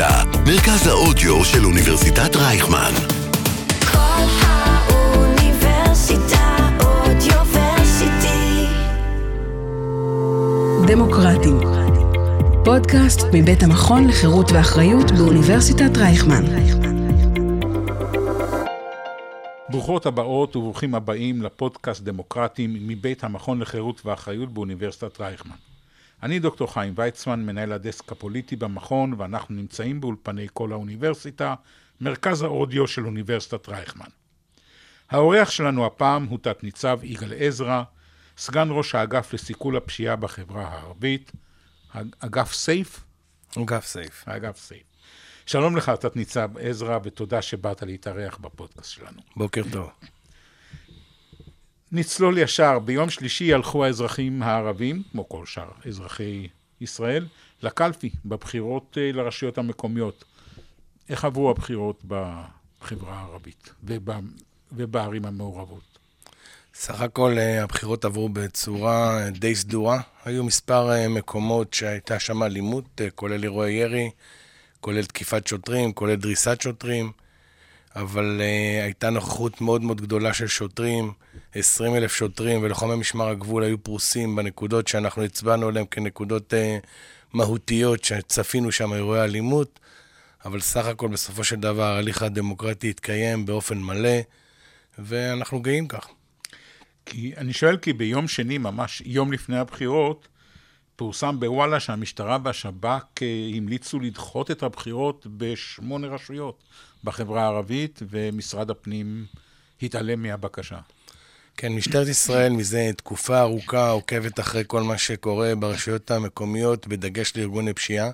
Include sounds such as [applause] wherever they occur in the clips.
אוניברסיטה, מרכז האודיו של אוניברסיטת רייכמן. כל האוניברסיטה אודיוורסיטי. דמוקרטים. פודקאסט מבית המכון לחירות ואחריות באוניברסיטת רייכמן. ברוכות הבאות וברוכים הבאים לפודקאסט דמוקרטים מבית המכון לחירות ואחריות באוניברסיטת רייכמן. אני דוקטור חיים ויצמן, מנהל הדסק הפוליטי במכון, ואנחנו נמצאים באולפני כל האוניברסיטה, מרכז האודיו של אוניברסיטת רייכמן. האורח שלנו הפעם הוא תת-ניצב יגאל עזרא, סגן ראש האגף לסיכול הפשיעה בחברה הערבית, אגף סייף? אגף סייף. אגף סייף. שלום לך, תת-ניצב עזרא, ותודה שבאת להתארח בפודקאסט שלנו. בוקר טוב. נצלול ישר, ביום שלישי הלכו האזרחים הערבים, כמו כל שאר אזרחי ישראל, לקלפי בבחירות אה, לרשויות המקומיות. איך עברו הבחירות בחברה הערבית ובא, ובערים המעורבות? סך הכל אה, הבחירות עברו בצורה אה, די סדורה. היו מספר מקומות שהייתה שם אלימות, כולל אירועי ירי, כולל תקיפת שוטרים, כולל דריסת שוטרים, אבל הייתה נוכחות מאוד מאוד גדולה של שוטרים. 20 אלף שוטרים ולוחמי משמר הגבול היו פרוסים בנקודות שאנחנו הצבענו עליהן כנקודות אה, מהותיות, שצפינו שם אירועי אלימות, אבל סך הכל בסופו של דבר ההליך הדמוקרטי התקיים באופן מלא, ואנחנו גאים כך. כי, אני שואל כי ביום שני, ממש יום לפני הבחירות, פורסם בוואלה שהמשטרה והשב"כ אה, המליצו לדחות את הבחירות בשמונה רשויות בחברה הערבית, ומשרד הפנים התעלם מהבקשה. כן, משטרת ישראל מזה תקופה ארוכה עוקבת אחרי כל מה שקורה ברשויות המקומיות, בדגש לארגוני פשיעה.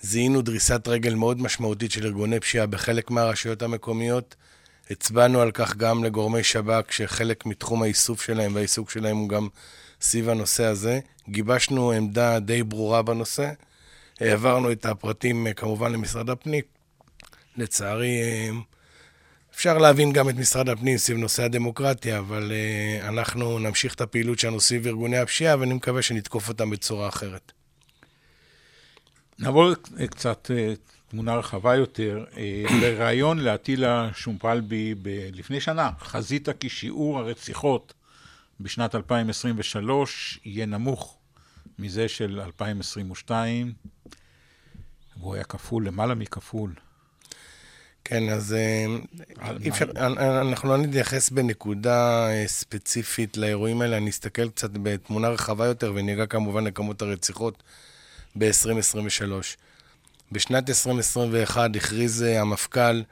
זיהינו דריסת רגל מאוד משמעותית של ארגוני פשיעה בחלק מהרשויות המקומיות. הצבענו על כך גם לגורמי שב"כ, שחלק מתחום האיסוף שלהם והעיסוק שלהם הוא גם סביב הנושא הזה. גיבשנו עמדה די ברורה בנושא. העברנו את הפרטים כמובן למשרד הפנים. לצערי, אפשר להבין גם את משרד הפנים סביב נושא הדמוקרטיה, אבל uh, אנחנו נמשיך את הפעילות שלנו סביב ארגוני הפשיעה, ואני מקווה שנתקוף אותם בצורה אחרת. נעבור קצת uh, תמונה רחבה יותר. [clears throat] בריאיון לאטילה שומפלבי לפני שנה, חזית כי שיעור הרציחות בשנת 2023 יהיה נמוך מזה של 2022, והוא היה כפול, למעלה מכפול. כן, אז אה, אפשר, אנחנו לא נתייחס בנקודה אה, ספציפית לאירועים האלה, אני אסתכל קצת בתמונה רחבה יותר וניגע כמובן לכמות הרציחות ב-2023. בשנת 2021 הכריז אה, המפכ"ל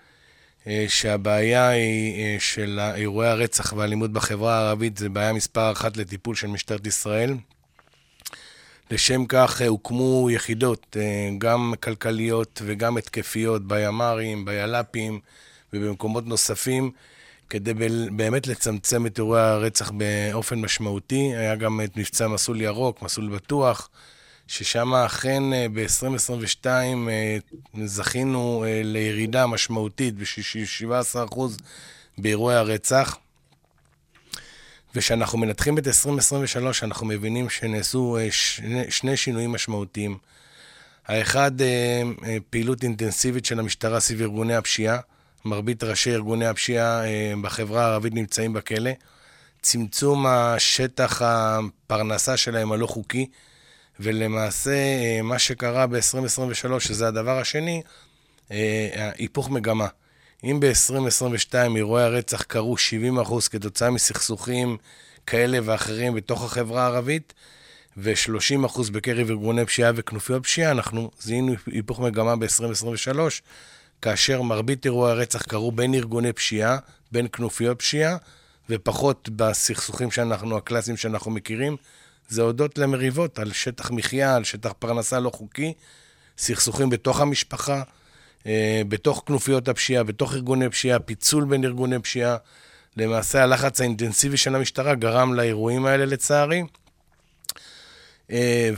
שהבעיה היא של אירועי הרצח והאלימות בחברה הערבית, זה בעיה מספר אחת לטיפול של משטרת ישראל. לשם כך אה, הוקמו יחידות, אה, גם כלכליות וגם התקפיות, בימ"רים, ביל"פים ובמקומות נוספים, כדי באמת לצמצם את אירועי הרצח באופן משמעותי. היה גם את מבצע מסלול ירוק, מסלול בטוח, ששם אכן אה, ב-2022 זכינו לירידה משמעותית ב-17% באירועי הרצח. וכשאנחנו מנתחים את 2023, אנחנו מבינים שנעשו אה, שני, שני שינויים משמעותיים. האחד, אה, אה, פעילות אינטנסיבית של המשטרה סביב ארגוני הפשיעה. מרבית ראשי ארגוני הפשיעה בחברה הערבית נמצאים בכלא. צמצום השטח הפרנסה שלהם הלא חוקי, ולמעשה מה שקרה ב-2023, שזה הדבר השני, היפוך מגמה. אם ב-2022 אירועי הרצח קרו 70% כתוצאה מסכסוכים כאלה ואחרים בתוך החברה הערבית, ו-30% בקרב ארגוני פשיעה וכנופיות פשיעה, אנחנו זיהינו היפוך מגמה ב-2023, כאשר מרבית אירועי הרצח קרו בין ארגוני פשיעה, בין כנופיות פשיעה, ופחות בסכסוכים שאנחנו, הקלאסיים שאנחנו מכירים. זה הודות למריבות על שטח מחיה, על שטח פרנסה לא חוקי, סכסוכים בתוך המשפחה. אה, בתוך כנופיות הפשיעה, בתוך ארגוני פשיעה, פיצול בין ארגוני פשיעה. למעשה הלחץ האינטנסיבי של המשטרה גרם לאירועים האלה לצערי. אה,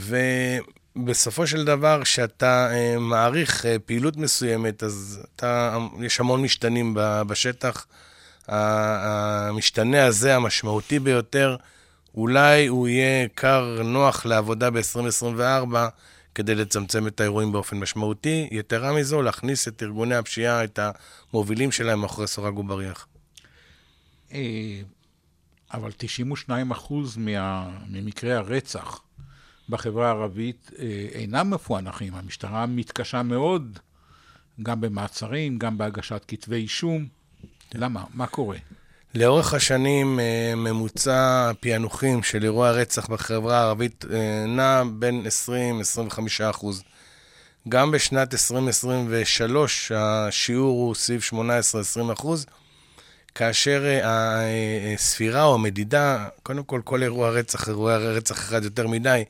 ובסופו של דבר, כשאתה אה, מעריך פעילות מסוימת, אז אתה, יש המון משתנים בשטח. המשתנה הזה, המשמעותי ביותר, אולי הוא יהיה כר נוח לעבודה ב-2024, כדי לצמצם את האירועים באופן משמעותי. יתרה מזו, להכניס את ארגוני הפשיעה, את המובילים שלהם מאחורי סורג ובריח. אה, אבל 92 אחוז מה, ממקרי הרצח בחברה הערבית אה, אינם מפוענחים. המשטרה מתקשה מאוד, גם במעצרים, גם בהגשת כתבי אישום. למה? מה קורה? לאורך השנים אה, ממוצע פענוחים של אירועי הרצח בחברה הערבית אה, נע בין 20-25 אחוז. גם בשנת 2023 השיעור הוא סביב 18-20 אחוז, כאשר אה, הספירה או המדידה, קודם כל כל אירוע רצח, אירועי רצח אחד יותר מדי,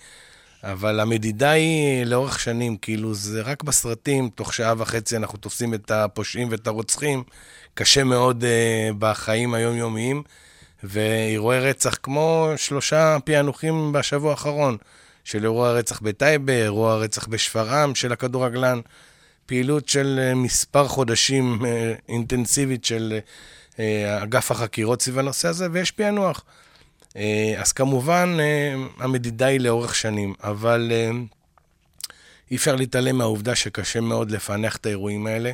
אבל המדידה היא לאורך שנים, כאילו זה רק בסרטים, תוך שעה וחצי אנחנו תופסים את הפושעים ואת הרוצחים, קשה מאוד uh, בחיים היומיומיים, ואירועי רצח כמו שלושה פענוחים בשבוע האחרון, של אירוע הרצח בטייבה, אירוע הרצח בשפרעם של הכדורגלן, פעילות של uh, מספר חודשים uh, אינטנסיבית של uh, אגף החקירות סביב הנושא הזה, ויש פענוח. אז כמובן, המדידה היא לאורך שנים, אבל אי אפשר להתעלם מהעובדה שקשה מאוד לפענח את האירועים האלה.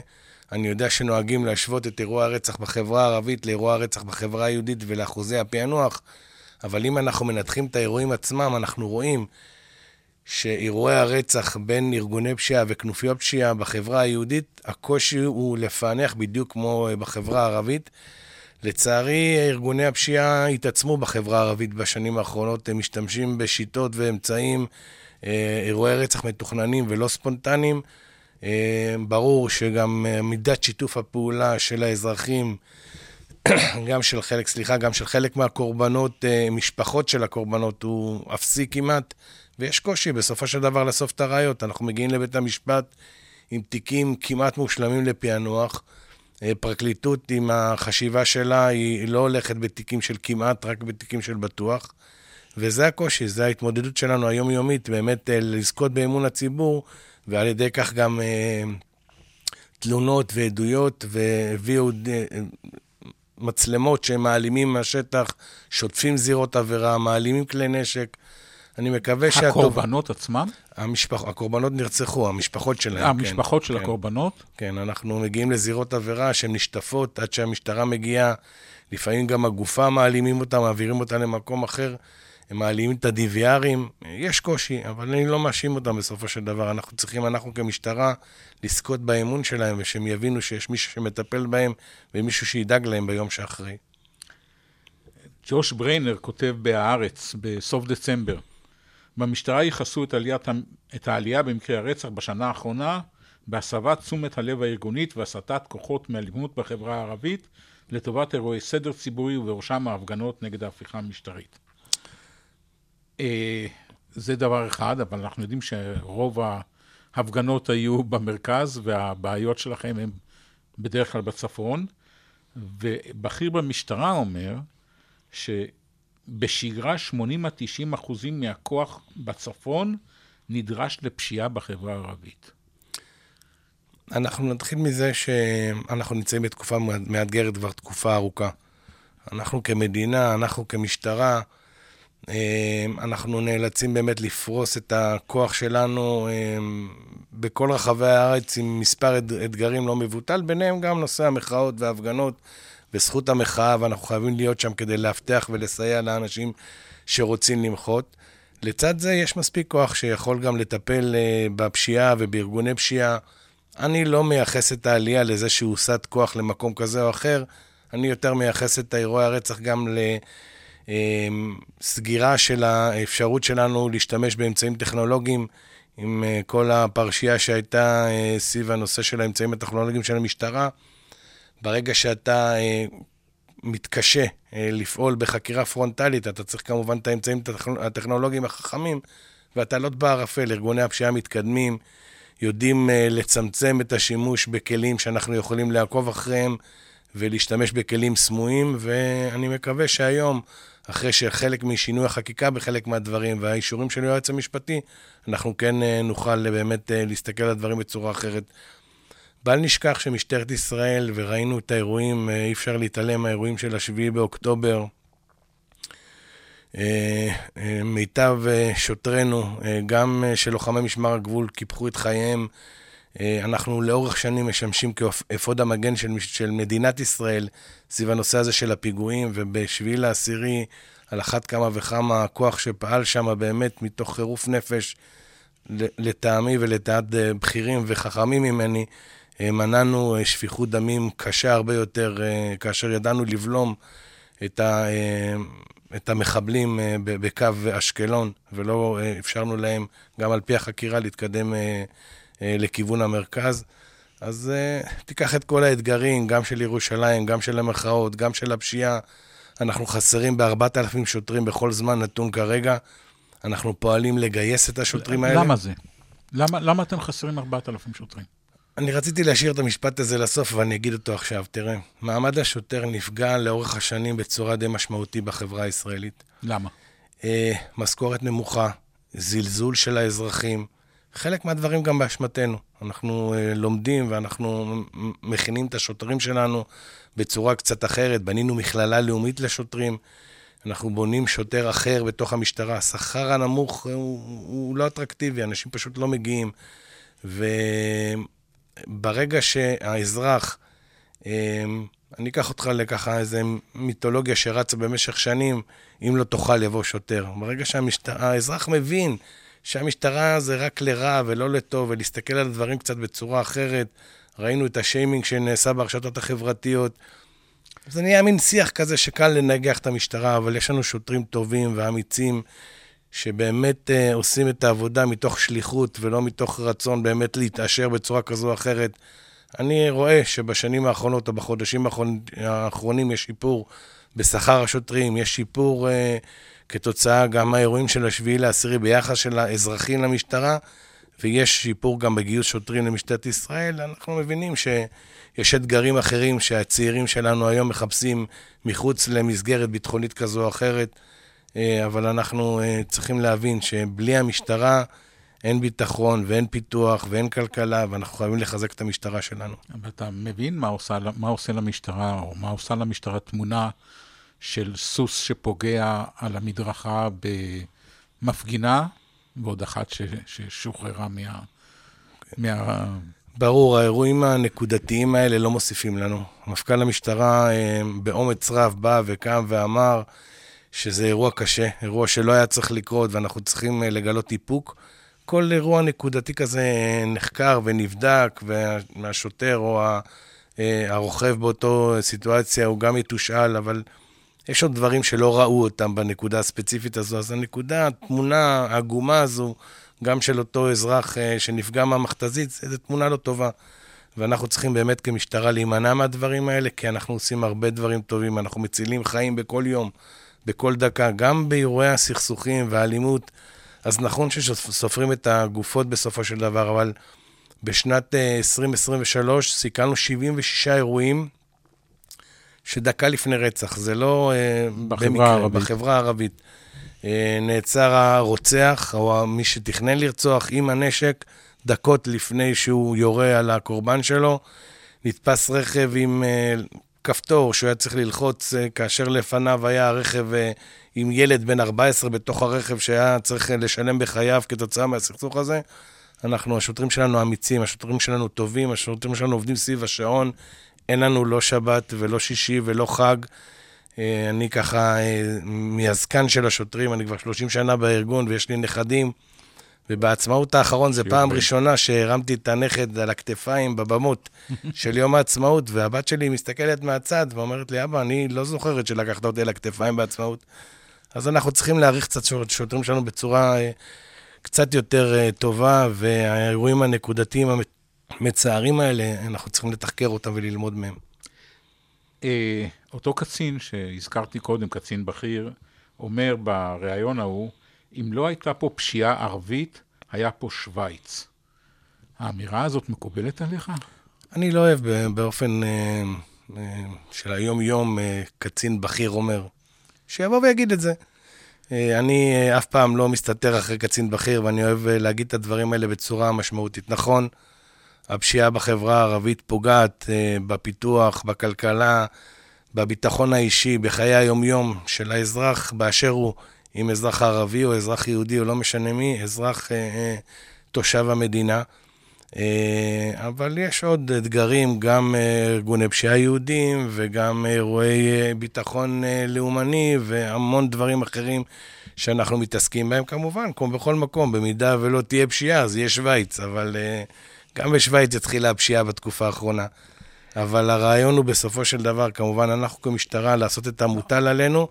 אני יודע שנוהגים להשוות את אירוע הרצח בחברה הערבית לאירוע הרצח בחברה היהודית ולאחוזי הפענוח, אבל אם אנחנו מנתחים את האירועים עצמם, אנחנו רואים שאירועי הרצח בין ארגוני פשיעה וכנופיות פשיעה בחברה היהודית, הקושי הוא לפענח בדיוק כמו בחברה הערבית. לצערי, ארגוני הפשיעה התעצמו בחברה הערבית בשנים האחרונות, הם משתמשים בשיטות ואמצעים, אה, אירועי רצח מתוכננים ולא ספונטניים. אה, ברור שגם אה, מידת שיתוף הפעולה של האזרחים, [coughs] גם של חלק, סליחה, גם של חלק מהקורבנות, אה, משפחות של הקורבנות, הוא אפסי כמעט, ויש קושי בסופו של דבר לאסוף את הראיות. אנחנו מגיעים לבית המשפט עם תיקים כמעט מושלמים לפענוח. פרקליטות עם החשיבה שלה, היא לא הולכת בתיקים של כמעט, רק בתיקים של בטוח. וזה הקושי, זה ההתמודדות שלנו היומיומית, באמת לזכות באמון הציבור ועל ידי כך גם אה, תלונות ועדויות, והביאו אה, מצלמות שהם מעלימים מהשטח, שוטפים זירות עבירה, מעלימים כלי נשק. אני מקווה שהטוב... הקורבנות עצמם? המשפח... הקורבנות נרצחו, המשפחות שלהם. המשפחות כן, של כן. הקורבנות? כן, אנחנו מגיעים לזירות עבירה שהן נשטפות עד שהמשטרה מגיעה. לפעמים גם הגופה מעלימים אותה, מעבירים אותה למקום אחר. הם מעלים את ה-DVRים, יש קושי, אבל אני לא מאשים אותם בסופו של דבר. אנחנו צריכים, אנחנו כמשטרה, לזכות באמון שלהם, ושהם יבינו שיש מישהו שמטפל בהם, ומישהו שידאג להם ביום שאחרי. ג'וש בריינר כותב ב"הארץ" בסוף דצמבר, במשטרה ייחסו את, עליית, את העלייה במקרי הרצח בשנה האחרונה בהסבת תשומת הלב הארגונית והסטת כוחות מאלימות בחברה הערבית לטובת אירועי סדר ציבורי ובראשם ההפגנות נגד ההפיכה המשטרית. אה, זה דבר אחד, אבל אנחנו יודעים שרוב ההפגנות היו במרכז, והבעיות שלכם הן בדרך כלל בצפון. ובכיר במשטרה אומר שבשגרה 80 עד 90 אחוזים מהכוח בצפון נדרש לפשיעה בחברה הערבית. אנחנו נתחיל מזה שאנחנו נמצאים בתקופה מאתגרת כבר תקופה ארוכה. אנחנו כמדינה, אנחנו כמשטרה, אנחנו נאלצים באמת לפרוס את הכוח שלנו אמ, בכל רחבי הארץ עם מספר אתגרים לא מבוטל, ביניהם גם נושא המחאות וההפגנות וזכות המחאה, ואנחנו חייבים להיות שם כדי לאבטח ולסייע לאנשים שרוצים למחות. לצד זה יש מספיק כוח שיכול גם לטפל אה, בפשיעה ובארגוני פשיעה. אני לא מייחס את העלייה לזה שהוא הוסט כוח למקום כזה או אחר, אני יותר מייחס את אירועי הרצח גם ל... אמ, סגירה של האפשרות שלנו להשתמש באמצעים טכנולוגיים, עם אה, כל הפרשייה שהייתה אה, סביב הנושא של האמצעים הטכנולוגיים של המשטרה. ברגע שאתה אה, מתקשה לפעול בחקירה פרונטלית, אתה צריך כמובן את האמצעים הטכנולוגיים החכמים, והטלות בערפל. ארגוני הפשיעה מתקדמים, יודעים לצמצם את השימוש בכלים שאנחנו יכולים לעקוב אחריהם ולהשתמש בכלים סמויים, ואני מקווה שהיום אחרי שחלק משינוי החקיקה בחלק מהדברים והאישורים של היועץ המשפטי, אנחנו כן אה, נוכל אה, באמת אה, להסתכל על הדברים בצורה אחרת. בל נשכח שמשטרת ישראל, וראינו את האירועים, אי אפשר להתעלם מהאירועים של השביעי באוקטובר, מיטב שוטרינו, גם של לוחמי משמר הגבול, קיפחו את חייהם. אה, אנחנו לאורך שנים משמשים כאפוד המגן של, של מדינת ישראל סביב הנושא הזה של הפיגועים, ובשביעי לעשירי, על אחת כמה וכמה, הכוח שפעל שם באמת מתוך חירוף נפש, לטעמי ולדעת אה, בכירים וחכמים ממני, אה, מנענו שפיכות דמים קשה הרבה יותר, כאשר ידענו לבלום את, ה, את המחבלים בקו אשקלון, ולא אפשרנו להם, גם על פי החקירה, להתקדם לכיוון המרכז. אז אה, תיקח את כל האתגרים, גם של ירושלים, גם של המחאות, גם של הפשיעה. אנחנו חסרים ב-4,000 שוטרים בכל זמן נתון כרגע. אנחנו פועלים לגייס את השוטרים האלה. למה זה? למה, למה אתם חסרים 4,000 שוטרים? אני רציתי להשאיר את המשפט הזה לסוף, ואני אגיד אותו עכשיו. תראה, מעמד השוטר נפגע לאורך השנים בצורה די משמעותית בחברה הישראלית. למה? אה, משכורת נמוכה, זלזול של האזרחים, חלק מהדברים גם באשמתנו. אנחנו אה, לומדים ואנחנו מכינים את השוטרים שלנו בצורה קצת אחרת. בנינו מכללה לאומית לשוטרים, אנחנו בונים שוטר אחר בתוך המשטרה. השכר הנמוך הוא, הוא לא אטרקטיבי, אנשים פשוט לא מגיעים. וברגע שהאזרח, אה, אני אקח אותך לככה איזה מיתולוגיה שרצה במשך שנים, אם לא תאכל יבוא שוטר. ברגע שהאזרח מבין שהמשטרה זה רק לרע ולא לטוב, ולהסתכל על הדברים קצת בצורה אחרת, ראינו את השיימינג שנעשה ברשתות החברתיות. זה נהיה מין שיח כזה שקל לנגח את המשטרה, אבל יש לנו שוטרים טובים ואמיצים, שבאמת uh, עושים את העבודה מתוך שליחות ולא מתוך רצון באמת להתעשר בצורה כזו או אחרת. אני רואה שבשנים האחרונות או בחודשים האחרונים, יש שיפור בשכר השוטרים, יש שיפור uh, כתוצאה גם מהאירועים של השביעי לעשירי ביחס של האזרחים למשטרה, ויש שיפור גם בגיוס שוטרים למשטרת ישראל. אנחנו מבינים שיש אתגרים אחרים שהצעירים שלנו היום מחפשים מחוץ למסגרת ביטחונית כזו או אחרת, אה, אבל אנחנו אה, צריכים להבין שבלי המשטרה אין ביטחון ואין פיתוח ואין כלכלה, ואנחנו חייבים לחזק את המשטרה שלנו. אבל אתה מבין מה עושה, מה עושה למשטרה, או מה עושה למשטרה תמונה של סוס שפוגע על המדרכה במפגינה, ועוד אחת ש, ששוחררה מה... מה... ברור, האירועים הנקודתיים האלה לא מוסיפים לנו. מפכ"ל המשטרה אה, באומץ רב בא וקם ואמר שזה אירוע קשה, אירוע שלא היה צריך לקרות ואנחנו צריכים אה, לגלות איפוק. כל אירוע נקודתי כזה אה, נחקר ונבדק, והשוטר או הרוכב באותו סיטואציה הוא גם יתושאל, אבל יש עוד דברים שלא ראו אותם בנקודה הספציפית הזו. אז הנקודה, התמונה העגומה הזו, גם של אותו אזרח אה, שנפגע מהמכתזית, זו תמונה לא טובה. ואנחנו צריכים באמת כמשטרה להימנע מהדברים האלה, כי אנחנו עושים הרבה דברים טובים, אנחנו מצילים חיים בכל יום, בכל דקה, גם באירועי הסכסוכים והאלימות. אז נכון שסופרים את הגופות בסופו של דבר, אבל בשנת אה, 2023 סיכלנו 76 אירועים שדקה לפני רצח. זה לא אה, בחברה הערבית. בחברה הערבית. אה, נעצר הרוצח, או מי שתכנן לרצוח, עם הנשק, דקות לפני שהוא יורה על הקורבן שלו. נתפס רכב עם אה, כפתור שהוא היה צריך ללחוץ, כאשר לפניו היה רכב עם ילד בן 14 בתוך הרכב שהיה צריך לשלם בחייו כתוצאה מהסכסוך הזה. אנחנו, השוטרים שלנו אמיצים, השוטרים שלנו טובים, השוטרים שלנו עובדים סביב השעון. אין לנו לא שבת ולא שישי ולא חג. אה, אני ככה אה, מהזקן של השוטרים, אני כבר 30 שנה בארגון ויש לי נכדים. ובעצמאות האחרון זו פעם. ראשונה שהרמתי את הנכד על הכתפיים בבמות [laughs] של יום העצמאות, והבת שלי מסתכלת מהצד ואומרת לי, אבא, אני לא זוכרת שלקחת אותי על הכתפיים בעצמאות. אז אנחנו צריכים להעריך קצת את השוטרים שלנו בצורה אה, קצת יותר טובה, והאירועים הנקודתיים המצערים האלה, אנחנו צריכים לתחקר אותם וללמוד מהם. אה, אותו קצין שהזכרתי קודם, קצין בכיר, אומר בריאיון ההוא, אם לא הייתה פה פשיעה ערבית, היה פה שווייץ. האמירה הזאת מקובלת עליך? אני לא אוהב באופן אה, אה, של היום-יום אה, קצין בכיר אומר, שיבוא ויגיד את זה. אה, אני אה, אף פעם לא מסתתר אחרי קצין בכיר, ואני אוהב אה, להגיד את הדברים האלה בצורה משמעותית. נכון, הפשיעה בחברה הערבית פוגעת אה, בפיתוח, בכלכלה, בביטחון האישי, בחיי היום-יום של האזרח באשר הוא, אם אזרח ערבי או אזרח יהודי או לא משנה מי, אזרח אה, אה, תושב המדינה. אבל יש עוד אתגרים, גם ארגוני פשיעה יהודים וגם אירועי ביטחון לאומני והמון דברים אחרים שאנחנו מתעסקים בהם, כמובן, כמו בכל מקום, במידה ולא תהיה פשיעה, אז יש שווייץ, אבל גם בשווייץ התחילה הפשיעה בתקופה האחרונה. אבל הרעיון הוא בסופו של דבר, כמובן, אנחנו כמשטרה, לעשות את המוטל עלינו,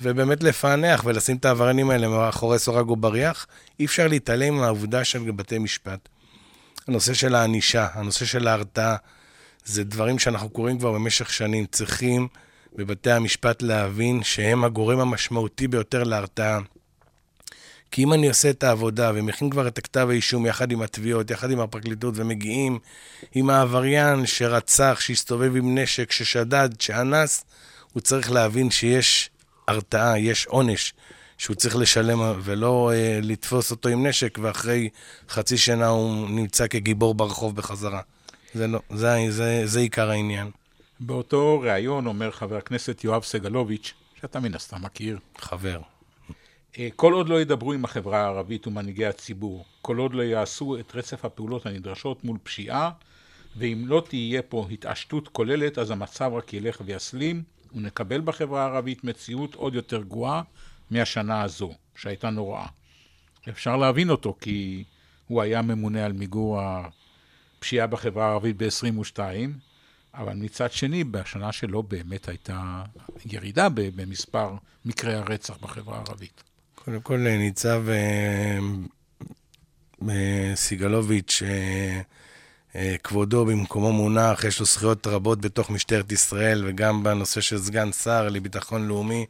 ובאמת לפענח ולשים את העבריינים האלה מאחורי סורג ובריח. אי אפשר להתעלם מהעובדה של בתי משפט. הנושא של הענישה, הנושא של ההרתעה, זה דברים שאנחנו קוראים כבר במשך שנים. צריכים בבתי המשפט להבין שהם הגורם המשמעותי ביותר להרתעה. כי אם אני עושה את העבודה ומכין כבר את הכתב האישום יחד עם התביעות, יחד עם הפרקליטות, ומגיעים עם העבריין שרצח, שהסתובב עם נשק, ששדד, שאנס, הוא צריך להבין שיש הרתעה, יש עונש שהוא צריך לשלם, ולא אה, לתפוס אותו עם נשק, ואחרי חצי שנה הוא נמצא כגיבור ברחוב בחזרה. זה, לא, זה, זה, זה עיקר העניין. באותו ריאיון אומר חבר הכנסת יואב סגלוביץ', שאתה מן הסתם מכיר, חבר. אה, כל עוד לא ידברו עם החברה הערבית ומנהיגי הציבור, כל עוד לא יעשו את רצף הפעולות הנדרשות מול פשיעה, ואם לא תהיה פה התעשתות כוללת, אז המצב רק ילך ויסלים, ונקבל בחברה הערבית מציאות עוד יותר גרועה מהשנה הזו, שהייתה נוראה. אפשר להבין אותו, כי הוא היה ממונה על מיגור הפשיעה בחברה הערבית ב-22, אבל מצד שני, בשנה שלו באמת הייתה ירידה במספר מקרי הרצח בחברה הערבית. קודם כל, ניצב אה, אה, סיגלוביץ', אה, אה, כבודו במקומו מונח, יש לו זכויות רבות בתוך משטרת ישראל, וגם בנושא של סגן שר לביטחון לאומי,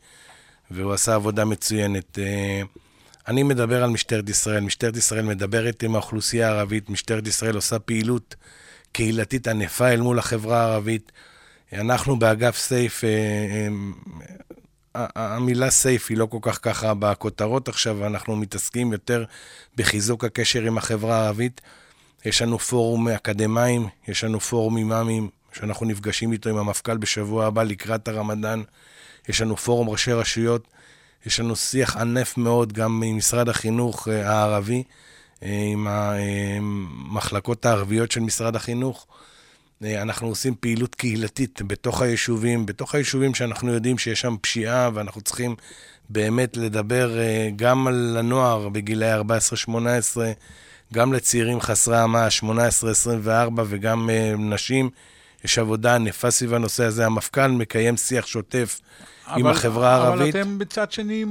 והוא עשה עבודה מצוינת. אה, אני מדבר על משטרת ישראל, משטרת ישראל מדברת עם האוכלוסייה הערבית, משטרת ישראל עושה פעילות קהילתית ענפה אל מול החברה הערבית. אנחנו באגף סייף, אה, אה, המילה סייף היא לא כל כך ככה בכותרות עכשיו, אנחנו מתעסקים יותר בחיזוק הקשר עם החברה הערבית. יש לנו פורום אקדמאים, יש לנו פורום אימאמים, שאנחנו נפגשים איתו עם המפכ"ל בשבוע הבא לקראת הרמדאן. יש לנו פורום ראשי רשויות, יש לנו שיח ענף מאוד גם עם משרד החינוך אה, הערבי, אה, עם המחלקות הערביות של משרד החינוך. אה, אנחנו עושים פעילות קהילתית בתוך היישובים, בתוך היישובים שאנחנו יודעים שיש שם פשיעה, ואנחנו צריכים באמת לדבר אה, גם על הנוער בגילאי 14-18, גם לצעירים חסרי המאה 18-24 וגם אה, נשים. יש עבודה ענפה סביב הנושא הזה. המפכ"ל מקיים שיח שוטף עם אבל- החברה הערבית. אבל אתם בצד שני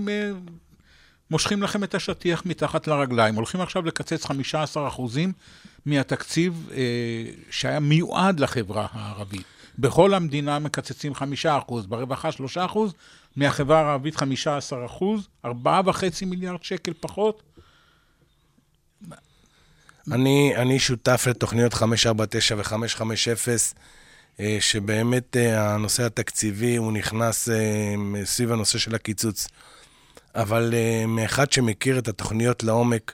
מושכים לכם את השטיח מתחת לרגליים. הולכים עכשיו לקצץ 15 אחוזים מהתקציב אה, שהיה מיועד לחברה הערבית. בכל המדינה מקצצים 5 אחוז, ברווחה 3 אחוז, מהחברה הערבית 15 אחוז, 4.5 מיליארד שקל פחות. אני, אני שותף לתוכניות 549 ו-550, אה, שבאמת אה, הנושא התקציבי הוא נכנס אה, סביב הנושא של הקיצוץ. אבל אה, מאחד שמכיר את התוכניות לעומק,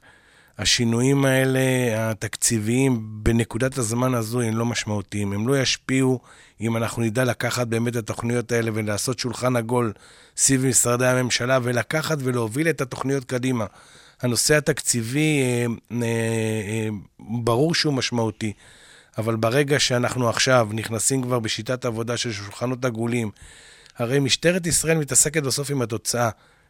השינויים האלה, התקציביים, בנקודת הזמן הזו הם לא משמעותיים. הם לא ישפיעו אם אנחנו נדע לקחת באמת את התוכניות האלה ולעשות שולחן עגול סביב משרדי הממשלה ולקחת ולהוביל את התוכניות קדימה. הנושא התקציבי, אה, אה, אה, ברור שהוא משמעותי, אבל ברגע שאנחנו עכשיו נכנסים כבר בשיטת עבודה של שולחנות עגולים, הרי משטרת ישראל מתעסקת בסוף עם התוצאה.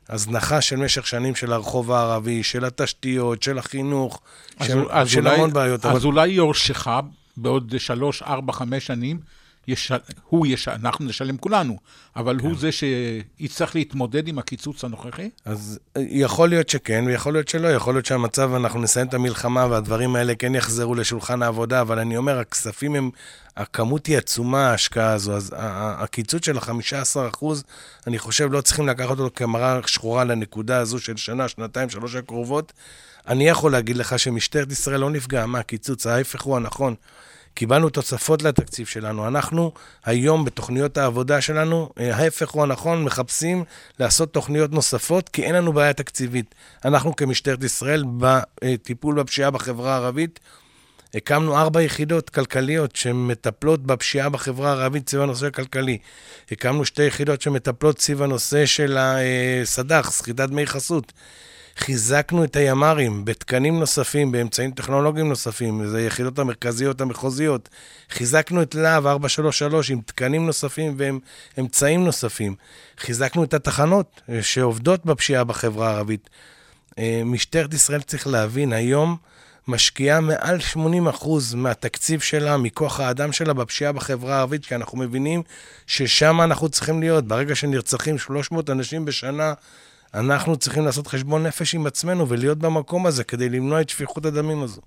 הזנחה של משך שנים של הרחוב הערבי, של התשתיות, של החינוך, אז של, אז של אולי- המון בעיות. אז אבל אולי יורשך בעוד שלוש, ארבע, חמש שנים, יש, הוא יש, אנחנו נשלם כולנו, אבל כן. הוא זה שיצטרך להתמודד עם הקיצוץ הנוכחי? אז יכול להיות שכן, ויכול להיות שלא. יכול להיות שהמצב, אנחנו נסיים את המלחמה והדברים האלה כן יחזרו לשולחן העבודה, אבל אני אומר, הכספים הם, הכמות היא עצומה, ההשקעה הזו. אז הקיצוץ של ה-15%, אני חושב, לא צריכים לקחת אותו כמראה שחורה לנקודה הזו של שנה, שנתיים, שלוש הקרובות. אני יכול להגיד לך שמשטרת ישראל לא נפגעה מהקיצוץ, ההפך הוא הנכון. קיבלנו תוספות לתקציב שלנו. אנחנו היום בתוכניות העבודה שלנו, אה, ההפך הוא הנכון, מחפשים לעשות תוכניות נוספות, כי אין לנו בעיה תקציבית. אנחנו כמשטרת ישראל, בטיפול בפשיעה בחברה הערבית, הקמנו ארבע יחידות כלכליות שמטפלות בפשיעה בחברה הערבית סביב הנושא הכלכלי. הקמנו שתי יחידות שמטפלות סביב הנושא של הסד"ח, סחיטת דמי חסות. חיזקנו את הימ"רים בתקנים נוספים, באמצעים טכנולוגיים נוספים, זה היחידות המרכזיות המחוזיות. חיזקנו את להב 433 עם תקנים נוספים ואמצעים נוספים. חיזקנו את התחנות אה, שעובדות בפשיעה בחברה הערבית. אה, משטרת ישראל צריך להבין, היום משקיעה מעל 80% מהתקציב שלה, מכוח האדם שלה בפשיעה בחברה הערבית, כי אנחנו מבינים ששם אנחנו צריכים להיות. ברגע שנרצחים 300 אנשים בשנה, אנחנו צריכים לעשות חשבון נפש עם עצמנו ולהיות במקום הזה כדי למנוע את שפיכות הדמים הזו.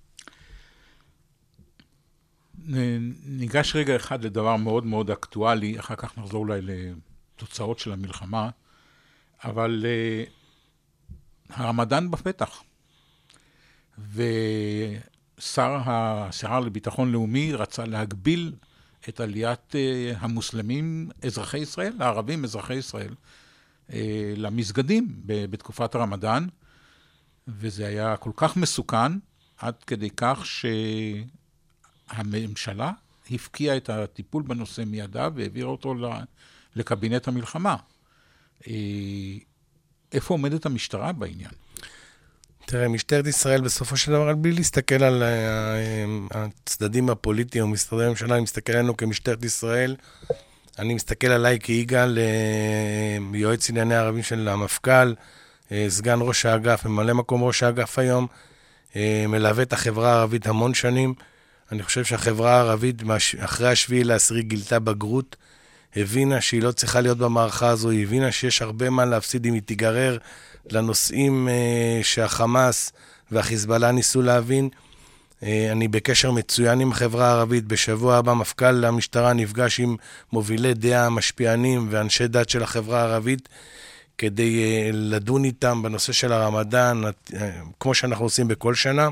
ניגש רגע אחד לדבר מאוד מאוד אקטואלי, אחר כך נחזור אולי לתוצאות של המלחמה, אבל uh, הרמדאן בפתח. ושר השירה לביטחון לאומי רצה להגביל את עליית uh, המוסלמים, אזרחי ישראל, הערבים, אזרחי ישראל, למסגדים בתקופת הרמדאן, וזה היה כל כך מסוכן, עד כדי כך שהממשלה הפקיעה את הטיפול בנושא מידיו והעבירה אותו לקבינט המלחמה. אה, איפה עומדת המשטרה בעניין? תראה, משטרת ישראל בסופו של דבר, בלי להסתכל על אה, הצדדים הפוליטיים או משרדי הממשלה, אני מסתכל עלינו כמשטרת ישראל, אני מסתכל עליי כיגאל, אה, יועץ ענייני ערבים של המפכ"ל, אה, סגן ראש האגף, ממלא מקום ראש האגף היום, אה, מלווה את החברה הערבית המון שנים. אני חושב שהחברה הערבית, אחרי השביעי לעשירי, גילתה בגרות, הבינה שהיא לא צריכה להיות במערכה הזו, היא הבינה שיש הרבה מה להפסיד אם היא תיגרר לנושאים שהחמאס והחיזבאללה ניסו להבין. אה, אני בקשר מצוין עם החברה הערבית. בשבוע הבא מפכ"ל המשטרה נפגש עם מובילי דעה, משפיענים ואנשי דת של החברה הערבית, כדי אה, לדון איתם בנושא של הרמדאן, אה, כמו שאנחנו עושים בכל שנה.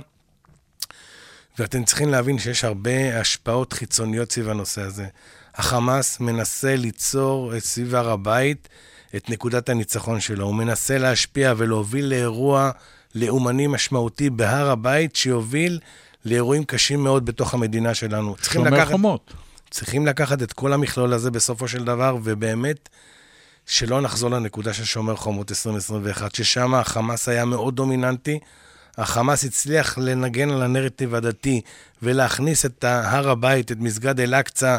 ואתם צריכים להבין שיש הרבה השפעות חיצוניות סביב הנושא הזה. החמאס מנסה ליצור סביב הר הבית את נקודת הניצחון שלו. הוא מנסה להשפיע ולהוביל לאירוע לאומני משמעותי בהר הבית, שיוביל לאירועים קשים מאוד בתוך המדינה שלנו. צריכים לקחת... חומות. צריכים לקחת את כל המכלול הזה בסופו של דבר, ובאמת, שלא נחזור לנקודה של שומר חומות 2021, ששם החמאס היה מאוד דומיננטי. החמאס הצליח לנגן על הנרטיב הדתי ולהכניס את הר הבית, את מסגד אל-אקצא,